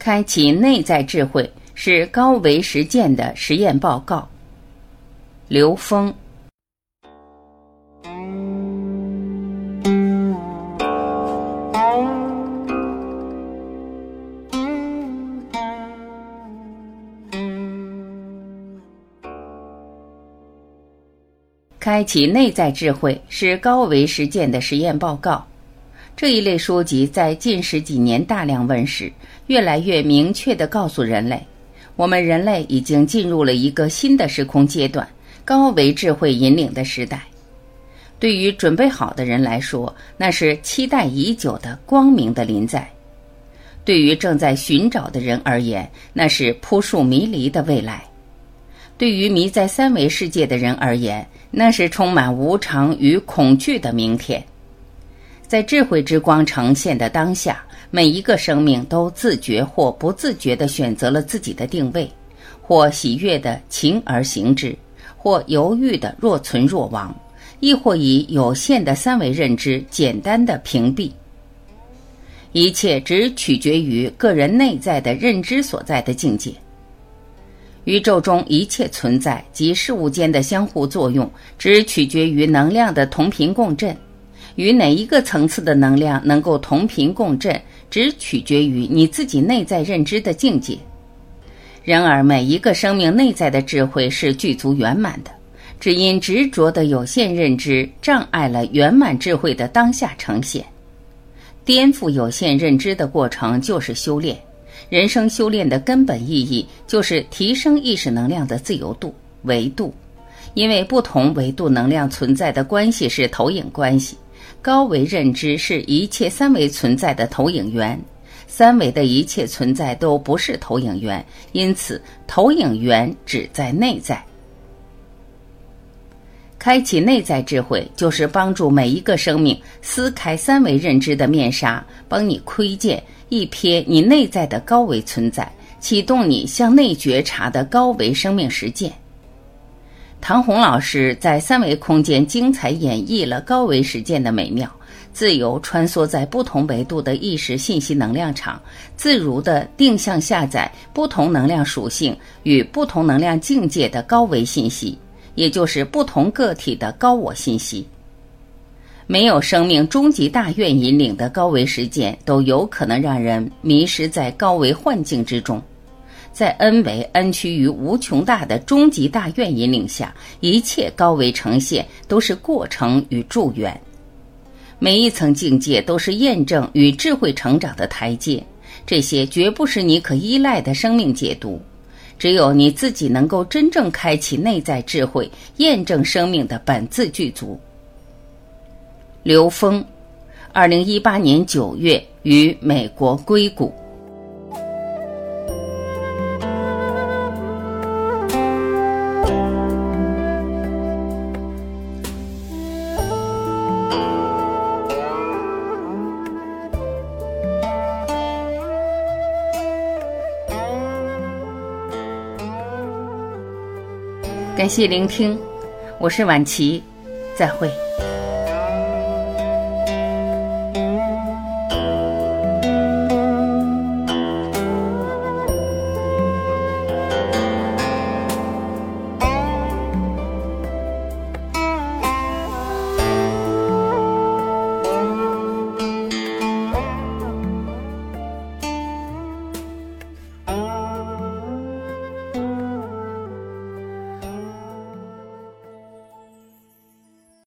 开启内在智慧是高维实践的实验报告。刘峰。开启内在智慧是高维实践的实验报告。这一类书籍在近十几年大量问世，越来越明确地告诉人类，我们人类已经进入了一个新的时空阶段——高维智慧引领的时代。对于准备好的人来说，那是期待已久的光明的临在；对于正在寻找的人而言，那是扑朔迷离的未来；对于迷在三维世界的人而言，那是充满无常与恐惧的明天，在智慧之光呈现的当下，每一个生命都自觉或不自觉地选择了自己的定位，或喜悦的勤而行之，或犹豫的若存若亡，亦或以有限的三维认知简单的屏蔽。一切只取决于个人内在的认知所在的境界。宇宙中一切存在及事物间的相互作用，只取决于能量的同频共振。与哪一个层次的能量能够同频共振，只取决于你自己内在认知的境界。然而，每一个生命内在的智慧是具足圆满的，只因执着的有限认知障碍了圆满智慧的当下呈现。颠覆有限认知的过程就是修炼。人生修炼的根本意义就是提升意识能量的自由度、维度，因为不同维度能量存在的关系是投影关系。高维认知是一切三维存在的投影源，三维的一切存在都不是投影源，因此投影源只在内在。开启内在智慧，就是帮助每一个生命撕开三维认知的面纱，帮你窥见。一瞥你内在的高维存在，启动你向内觉察的高维生命实践。唐红老师在三维空间精彩演绎了高维实践的美妙，自由穿梭在不同维度的意识信息能量场，自如的定向下载不同能量属性与不同能量境界的高维信息，也就是不同个体的高我信息。没有生命终极大愿引领的高维实践，都有可能让人迷失在高维幻境之中。在 N 维 N 趋于无穷大的终极大愿引领下，一切高维呈现都是过程与助缘。每一层境界都是验证与智慧成长的台阶，这些绝不是你可依赖的生命解读。只有你自己能够真正开启内在智慧，验证生命的本自具足。刘峰，二零一八年九月于美国硅谷。感谢聆听，我是晚琪，再会。